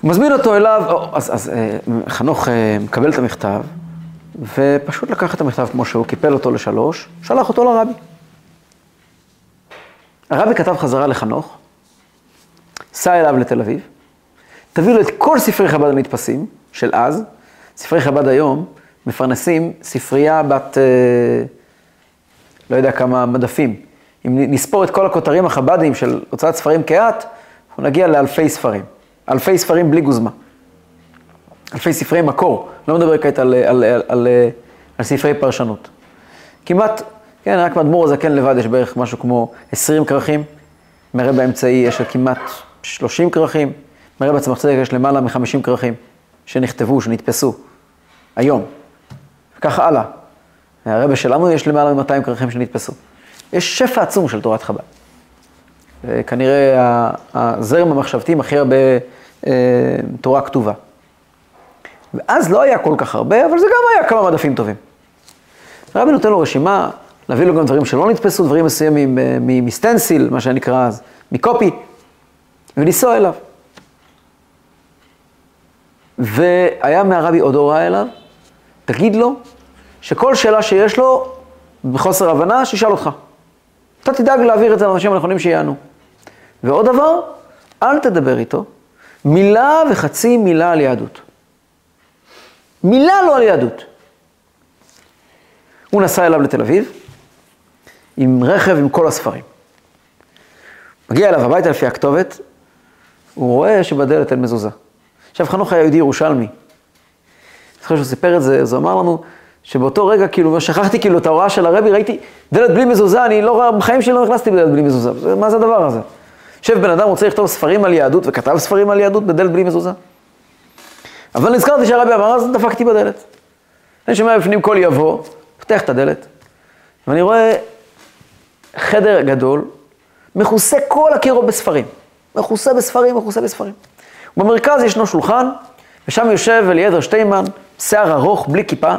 הוא מזמין אותו אליו, או, אז, אז אה, חנוך אה, מקבל את המכתב, ופשוט לקח את המכתב כמו שהוא, קיפל אותו לשלוש, שלח אותו לרבי. הרבי כתב חזרה לחנוך, סע אליו לתל אביב, תביא לו את כל ספרי חב"ד הנתפסים של אז, ספרי חב"ד היום מפרנסים ספרייה בת, אה, לא יודע כמה מדפים. אם נספור את כל הכותרים החב"דיים של הוצאת ספרים כהת, אנחנו נגיע לאלפי ספרים. אלפי ספרים בלי גוזמה. אלפי ספרי מקור, לא מדבר כעת על, על, על, על, על ספרי פרשנות. כמעט, כן, רק מאדמו"ר הזקן לבד יש בערך משהו כמו 20 כרכים, מראה באמצעי יש כמעט 30 כרכים, מראה בעצמך צדק יש למעלה מ-50 כרכים שנכתבו, שנתפסו, היום. וככה הלאה. הרבה שלנו יש למעלה מ-200 כרכים שנתפסו. יש שפע עצום של תורת חב"ד. וכנראה הזרם המחשבתי עם הכי הרבה אה, תורה כתובה. ואז לא היה כל כך הרבה, אבל זה גם היה כמה מדפים טובים. הרבי נותן לו רשימה, להביא לו גם דברים שלא נתפסו, דברים מסוימים אה, מסטנסיל, מה שנקרא אז, מקופי, ולנסוע אליו. והיה מהרבי עוד הוראה אליו, תגיד לו שכל שאלה שיש לו, בחוסר הבנה, שישאל אותך. אתה תדאג להעביר את זה לאנשים הנכונים שיענו. ועוד דבר, אל תדבר איתו מילה וחצי מילה על יהדות. מילה לא על יהדות. הוא נסע אליו לתל אביב, עם רכב עם כל הספרים. מגיע אליו הביתה לפי הכתובת, הוא רואה שבדלת אין מזוזה. עכשיו חנוך היה יהודי ירושלמי. אחרי שהוא סיפר את זה, אז הוא אמר לנו שבאותו רגע, כאילו, שכחתי כאילו את ההוראה של הרבי, ראיתי דלת בלי מזוזה, אני לא, בחיים שלי לא נכנסתי בדלת בלי מזוזה. מה זה הדבר הזה? יושב בן אדם רוצה לכתוב ספרים על יהדות, וכתב ספרים על יהדות בדלת בלי מזוזה. אבל נזכרתי שהרבי אמר, אז דפקתי בדלת. אני שומע בפנים קול יבוא, פותח את הדלת, ואני רואה חדר גדול, מכוסה כל הקירות בספרים. מכוסה בספרים, מכוסה בספרים. במרכז ישנו שולחן, ושם יושב אליעזר שטיימן, שיער ארוך, בלי כיפה,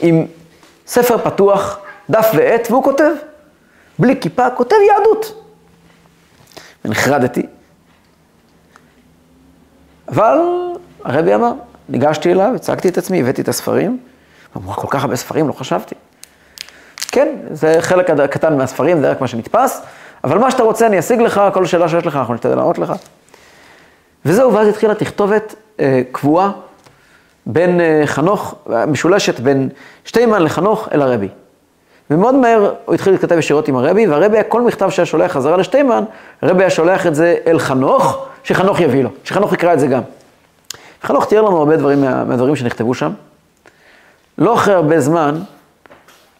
עם ספר פתוח, דף ועט, והוא כותב. בלי כיפה, כותב יהדות. ונחרדתי. אבל הרבי אמר, ניגשתי אליו, הצגתי את עצמי, הבאתי את הספרים. אמרו, כל כך הרבה ספרים, לא חשבתי. כן, זה חלק קטן מהספרים, זה רק מה שנתפס, אבל מה שאתה רוצה אני אשיג לך, כל שאלה שיש לך, אנחנו נשתדל לענות לך. וזהו, ואז התחילה תכתובת אה, קבועה בין אה, חנוך, משולשת בין שטיימן לחנוך אל הרבי. ומאוד מהר הוא התחיל להתכתב ישירות עם הרבי, והרבי, כל מכתב שהיה שולח חזרה לשטיימן, הרבי היה שולח את זה אל חנוך, שחנוך יביא לו, שחנוך יקרא את זה גם. חנוך תיאר לנו הרבה דברים מה, מהדברים שנכתבו שם. לא אחרי הרבה זמן,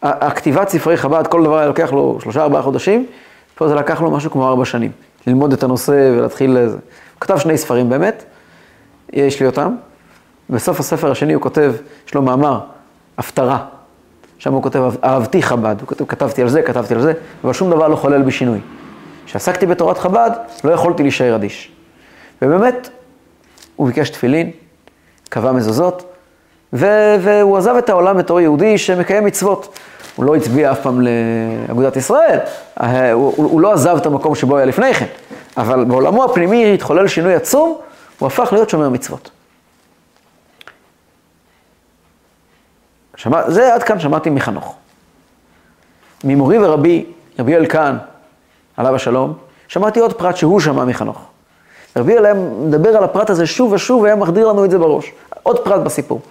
הכתיבת ספרי חב"ד, כל דבר היה לוקח לו שלושה ארבעה חודשים, פה זה לקח לו משהו כמו ארבע שנים, ללמוד את הנושא ולהתחיל לזה. הוא כתב שני ספרים באמת, יש לי אותם. בסוף הספר השני הוא כותב, יש לו מאמר, הפטרה. שם הוא כותב, אהבתי חב"ד, הוא כותב, כתבתי על זה, כתבתי על זה, אבל שום דבר לא חולל בשינוי. כשעסקתי בתורת חב"ד, לא יכולתי להישאר אדיש. ובאמת, הוא ביקש תפילין, קבע מזוזות, ו- והוא עזב את העולם בתור יהודי שמקיים מצוות. הוא לא הצביע אף פעם לאגודת ישראל, אה, הוא, הוא, הוא לא עזב את המקום שבו היה לפני כן, אבל בעולמו הפנימי התחולל שינוי עצום, הוא הפך להיות שומר מצוות. שמע, זה עד כאן שמעתי מחנוך. ממורי ורבי, רבי אלקן, עליו השלום, שמעתי עוד פרט שהוא שמע מחנוך. רבי אל מדבר על הפרט הזה שוב ושוב, והיה מחדיר לנו את זה בראש. עוד פרט בסיפור.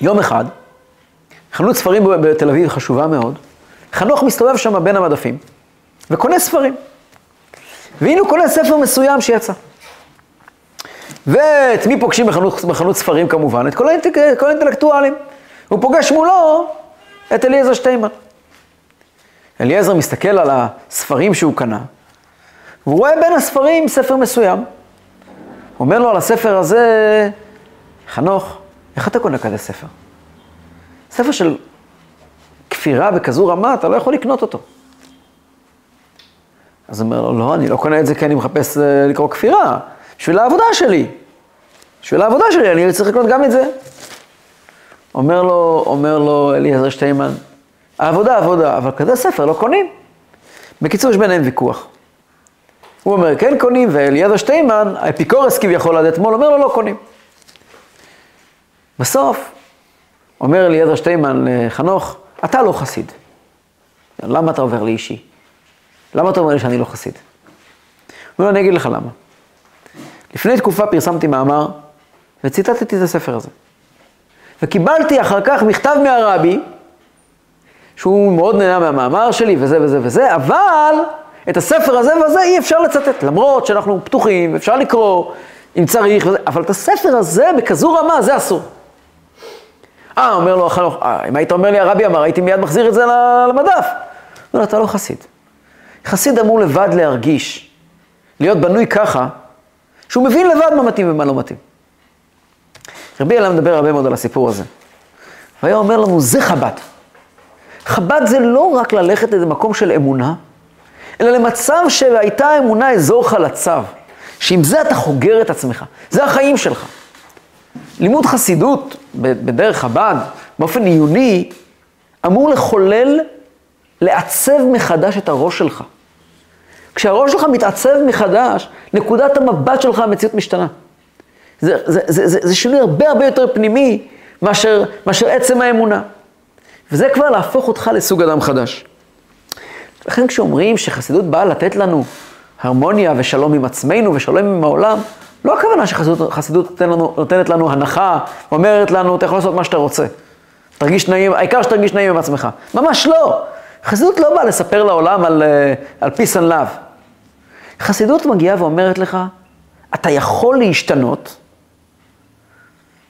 יום אחד, חנות ספרים בתל אביב חשובה מאוד, חנוך מסתובב שם בין המדפים, וקונה ספרים. והנה הוא קונה ספר מסוים שיצא. ואת מי פוגשים בחנות, בחנות ספרים כמובן? את כל, האינטק, כל האינטלקטואלים. הוא פוגש מולו את אליעזר שטיימן. אליעזר מסתכל על הספרים שהוא קנה, והוא רואה בין הספרים ספר מסוים. הוא אומר לו על הספר הזה, חנוך, איך אתה קונה כזה ספר? ספר של כפירה בכזו רמה, אתה לא יכול לקנות אותו. אז הוא אומר לו, לא, אני לא קונה את זה כי אני מחפש אה, לקרוא כפירה, בשביל העבודה שלי. בשביל העבודה שלי, אני צריך לקנות גם את זה. אומר לו, אומר לו אליעזר שטיימן, העבודה עבודה, אבל כזה ספר לא קונים. בקיצור, יש ביניהם ויכוח. הוא אומר, כן קונים, ואליעזר שטיימן, האפיקורס כביכול עד אתמול, אומר לו, לא קונים. בסוף, אומר אליעזר שטיימן לחנוך, אתה לא חסיד. למה אתה עובר לי אישי? למה אתה אומר לי שאני לא חסיד? הוא אומר אני אגיד לך למה. לפני תקופה פרסמתי מאמר, וציטטתי את הספר הזה. וקיבלתי אחר כך מכתב מהרבי, שהוא מאוד נהנה מהמאמר שלי, וזה וזה וזה, אבל את הספר הזה והזה אי אפשר לצטט, למרות שאנחנו פתוחים, אפשר לקרוא, אם צריך, וזה, אבל את הספר הזה בכזו רמה, זה אסור. אה, אומר לו החנוך, אה, אם היית אומר לי הרבי אמר, הייתי מיד מחזיר את זה למדף. הוא אומר, אתה לא חסיד. חסיד אמור לבד להרגיש, להיות בנוי ככה, שהוא מבין לבד מה מתאים ומה לא מתאים. רבי אלה מדבר הרבה מאוד על הסיפור הזה. והיה אומר לנו, זה חב"ד. חב"ד זה לא רק ללכת לאיזה מקום של אמונה, אלא למצב שהייתה אמונה אזור חלציו, שעם זה אתה חוגר את עצמך, זה החיים שלך. לימוד חסידות בדרך חב"ד, באופן עיוני, אמור לחולל, לעצב מחדש את הראש שלך. כשהראש שלך מתעצב מחדש, נקודת המבט שלך, המציאות משתנה. זה, זה, זה, זה, זה שינוי הרבה הרבה יותר פנימי מאשר, מאשר עצם האמונה. וזה כבר להפוך אותך לסוג אדם חדש. לכן כשאומרים שחסידות באה לתת לנו הרמוניה ושלום עם עצמנו ושלום עם העולם, לא הכוונה שחסידות נותן לנו, נותנת לנו הנחה, אומרת לנו, אתה יכול לעשות מה שאתה רוצה. תרגיש נעים, העיקר שתרגיש נעים עם עצמך. ממש לא. חסידות לא באה לספר לעולם על, אה, על peace and love. חסידות מגיעה ואומרת לך, אתה יכול להשתנות,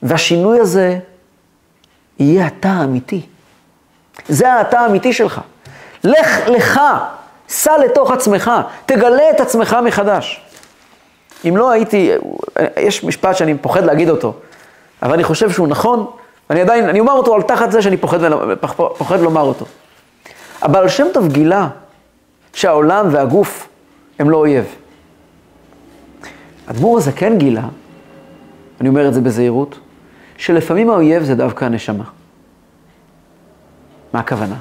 והשינוי הזה יהיה אתה האמיתי. זה האתה האמיתי שלך. לך לך, סע לתוך עצמך, תגלה את עצמך מחדש. אם לא הייתי, יש משפט שאני פוחד להגיד אותו, אבל אני חושב שהוא נכון, ואני עדיין, אני אומר אותו על תחת זה שאני פוחד, פוחד לומר אותו. אבל שם טוב גילה שהעולם והגוף הם לא אויב. הדבור הזה כן גילה, אני אומר את זה בזהירות, שלפעמים האויב זה דווקא הנשמה. מה הכוונה?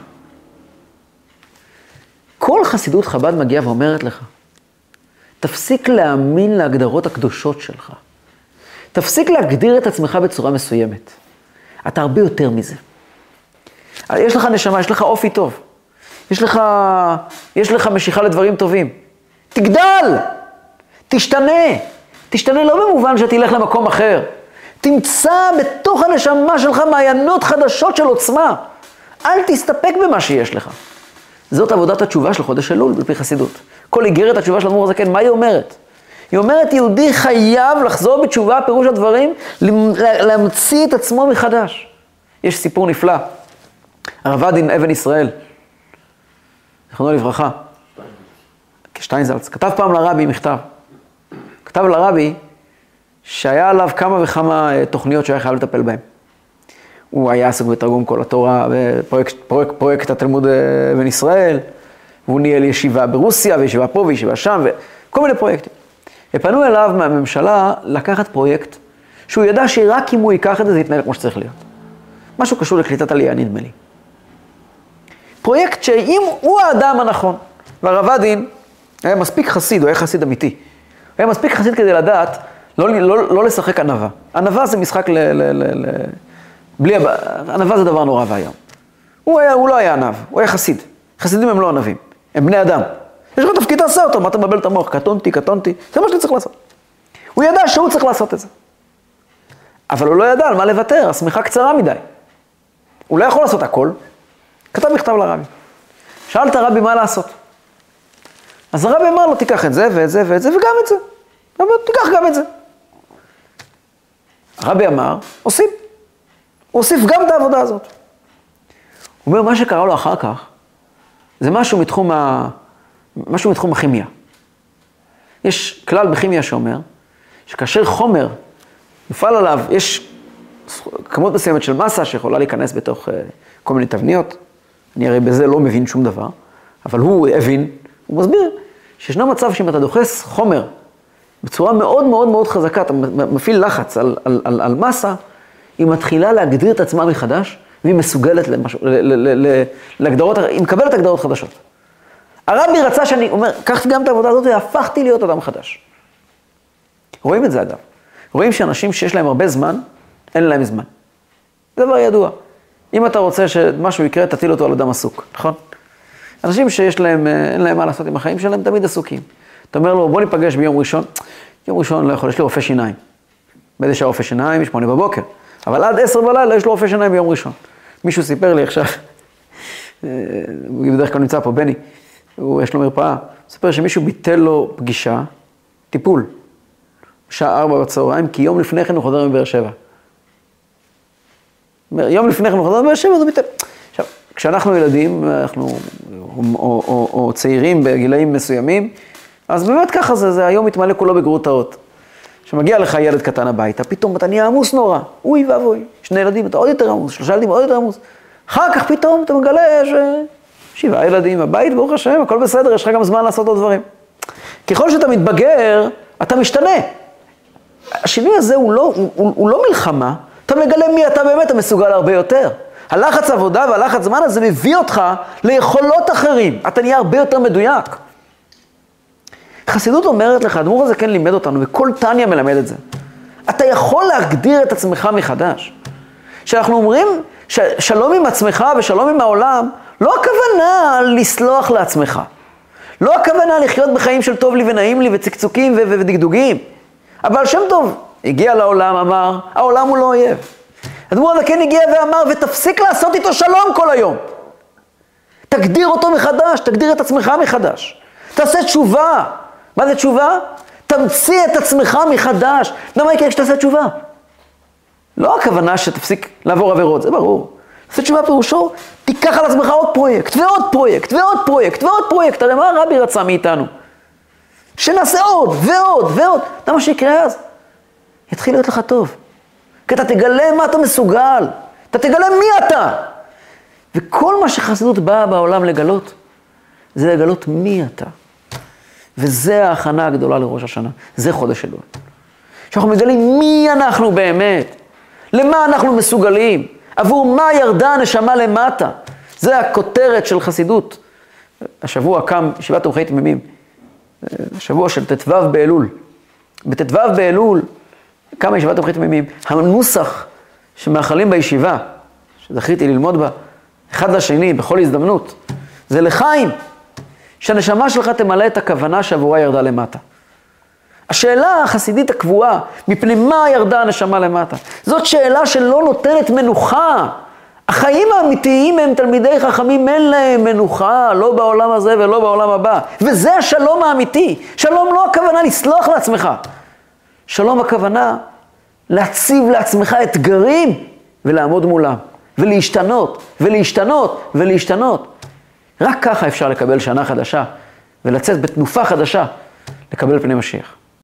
כל חסידות חב"ד מגיעה ואומרת לך, תפסיק להאמין להגדרות הקדושות שלך. תפסיק להגדיר את עצמך בצורה מסוימת. אתה הרבה יותר מזה. יש לך נשמה, יש לך אופי טוב. יש לך, יש לך משיכה לדברים טובים. תגדל! תשתנה! תשתנה לא במובן שתלך למקום אחר. תמצא בתוך הנשמה שלך מעיינות חדשות של עוצמה. אל תסתפק במה שיש לך. זאת עבודת התשובה של חודש אלול, בפי חסידות. כל איגרת התשובה של אדמו"ר הזקן, מה היא אומרת? היא אומרת, יהודי חייב לחזור בתשובה, פירוש הדברים, להמציא את עצמו מחדש. יש סיפור נפלא. הרב עדין אבן ישראל, זכרונו לברכה, שטיינזלץ, כתב פעם לרבי מכתב. כתב לרבי שהיה עליו כמה וכמה אה, תוכניות שהיה חייב לטפל בהן. הוא היה עסוק בתרגום כל התורה, בפרויקט פרויקט, פרויקט התלמוד אה, ישראל, והוא ניהל ישיבה ברוסיה, וישיבה פה וישיבה שם, וכל מיני פרויקטים. ופנו אליו מהממשלה לקחת פרויקט, שהוא ידע שרק אם הוא ייקח את זה, זה יתנהל כמו שצריך להיות. משהו קשור לקליטת עלייה, נדמה לי. פרויקט שאם הוא האדם הנכון, והרב עדין היה מספיק חסיד, הוא היה חסיד אמיתי. היה מספיק חסיד כדי לדעת לא, לא, לא לשחק ענווה. ענווה זה משחק ל... ל, ל, ל בלי... ענווה זה דבר נורא ואיום. הוא, הוא לא היה ענב, הוא היה חסיד. חסידים הם לא ענבים, הם בני אדם. יש לך תפקיד, תעשה אותו, מה אתה מבלבל את המוח? קטונתי, קטונתי, זה מה שאתה צריך לעשות. הוא ידע שהוא צריך לעשות את זה. אבל הוא לא ידע על מה לוותר, השמיכה קצרה מדי. הוא לא יכול לעשות הכל. כתב מכתב לרבי. שאל את הרבי מה לעשות. אז הרבי אמר לו, תיקח את זה ואת זה ואת זה וגם את זה. אמר, תיקח גם את זה. הרבי אמר, עושים. הוא הוסיף גם את העבודה הזאת. הוא אומר, מה שקרה לו אחר כך, זה משהו מתחום, ה... משהו מתחום הכימיה. יש כלל בכימיה שאומר, שכאשר חומר מופעל עליו, יש כמות מסוימת של מסה שיכולה להיכנס בתוך uh, כל מיני תבניות. אני הרי בזה לא מבין שום דבר, אבל הוא הבין, הוא מסביר שישנו מצב שאם אתה דוחס חומר בצורה מאוד מאוד מאוד חזקה, אתה מפעיל לחץ על, על, על, על מסה, היא מתחילה להגדיר את עצמה מחדש, והיא מסוגלת למשהו, ל, ל, ל, ל, להגדרות, היא מקבלת הגדרות חדשות. הרבי רצה שאני, אומר, קח גם את העבודה הזאת והפכתי להיות אדם חדש. רואים את זה אגב. רואים שאנשים שיש להם הרבה זמן, אין להם זמן. זה דבר ידוע. אם אתה רוצה שמשהו יקרה, תטיל אותו על אדם עסוק, נכון? אנשים שיש להם, אה, אין להם מה לעשות עם החיים שלהם, תמיד עסוקים. אתה אומר לו, בוא ניפגש ביום ראשון. יום ראשון לא יכול, יש לי רופא שיניים. באיזה שעה רופא שיניים? שמונה בבוקר. אבל עד עשר בלילה יש לו רופא שיניים ביום ראשון. מישהו סיפר לי עכשיו, אה, בדרך כלל נמצא פה, בני, הוא, יש לו מרפאה, סיפר שמישהו ביטל לו פגישה, טיפול, בשעה ארבע בצהריים, כי יום לפני כן הוא חוזר מבאר שבע. יום לפני כן הוא חוזר מבאר שבע, אז הוא ביטל. כשאנחנו ילדים, אנחנו, או, או, או, או צעירים בגילאים מסוימים, אז באמת ככה זה, זה היום מתמלא כולו בגרוטאות. כשמגיע לך ילד קטן הביתה, פתאום אתה נהיה עמוס נורא, אוי ואבוי, שני ילדים, אתה עוד יותר עמוס, שלושה ילדים, עוד יותר עמוס. אחר כך פתאום אתה מגלה ששבעה ילדים, הבית, ברוך השם, הכל בסדר, יש לך גם זמן לעשות עוד דברים. ככל שאתה מתבגר, אתה משתנה. השינוי הזה הוא לא, הוא, הוא, הוא לא מלחמה, אתה מגלה מי אתה באמת, אתה מסוגל הרבה יותר. הלחץ עבודה והלחץ זמן הזה מביא אותך ליכולות אחרים, אתה נהיה הרבה יותר מדויק. חסידות אומרת לך, הדמור הזה כן לימד אותנו, וכל טניה מלמד את זה. אתה יכול להגדיר את עצמך מחדש. כשאנחנו אומרים שלום עם עצמך ושלום עם העולם, לא הכוונה לסלוח לעצמך. לא הכוונה לחיות בחיים של טוב לי ונעים לי וצקצוקים ו- ו- ודגדוגים. אבל שם טוב הגיע לעולם, אמר, העולם הוא לא אויב. הדמור הזה כן הגיע ואמר, ותפסיק לעשות איתו שלום כל היום. תגדיר אותו מחדש, תגדיר את עצמך מחדש. תעשה תשובה. מה זה תשובה? תמציא את עצמך מחדש. למה יקרה כשתעשה תשובה? לא הכוונה שתפסיק לעבור עבירות, זה ברור. תעשה תשובה פירושו, תיקח על עצמך עוד פרויקט, ועוד פרויקט, ועוד פרויקט, ועוד פרויקט. הרי מה הרבי רצה מאיתנו? שנעשה עוד, ועוד, ועוד. אתה מה שיקרה אז? יתחיל להיות לך טוב. כי אתה תגלה מה אתה מסוגל. אתה תגלה מי אתה. וכל מה שחסידות באה בעולם לגלות, זה לגלות מי אתה. וזה ההכנה הגדולה לראש השנה, זה חודש אלול. שאנחנו מגלים מי אנחנו באמת, למה אנחנו מסוגלים, עבור מה ירדה הנשמה למטה. זה הכותרת של חסידות. השבוע קם ישיבת תומכי תמימים, שבוע של ט"ו באלול. בט"ו באלול קמה ישיבת תומכי תמימים. הנוסח שמאחלים בישיבה, שזכיתי ללמוד בה, אחד לשני, בכל הזדמנות, זה לחיים. שהנשמה שלך תמלא את הכוונה שעבורה ירדה למטה. השאלה החסידית הקבועה, מפני מה ירדה הנשמה למטה? זאת שאלה שלא נותנת מנוחה. החיים האמיתיים הם תלמידי חכמים, אין להם מנוחה, לא בעולם הזה ולא בעולם הבא. וזה השלום האמיתי. שלום לא הכוונה לסלוח לעצמך. שלום הכוונה להציב לעצמך אתגרים ולעמוד מולם, ולהשתנות, ולהשתנות, ולהשתנות. רק ככה אפשר לקבל שנה חדשה ולצאת בתנופה חדשה, לקבל פני משיח.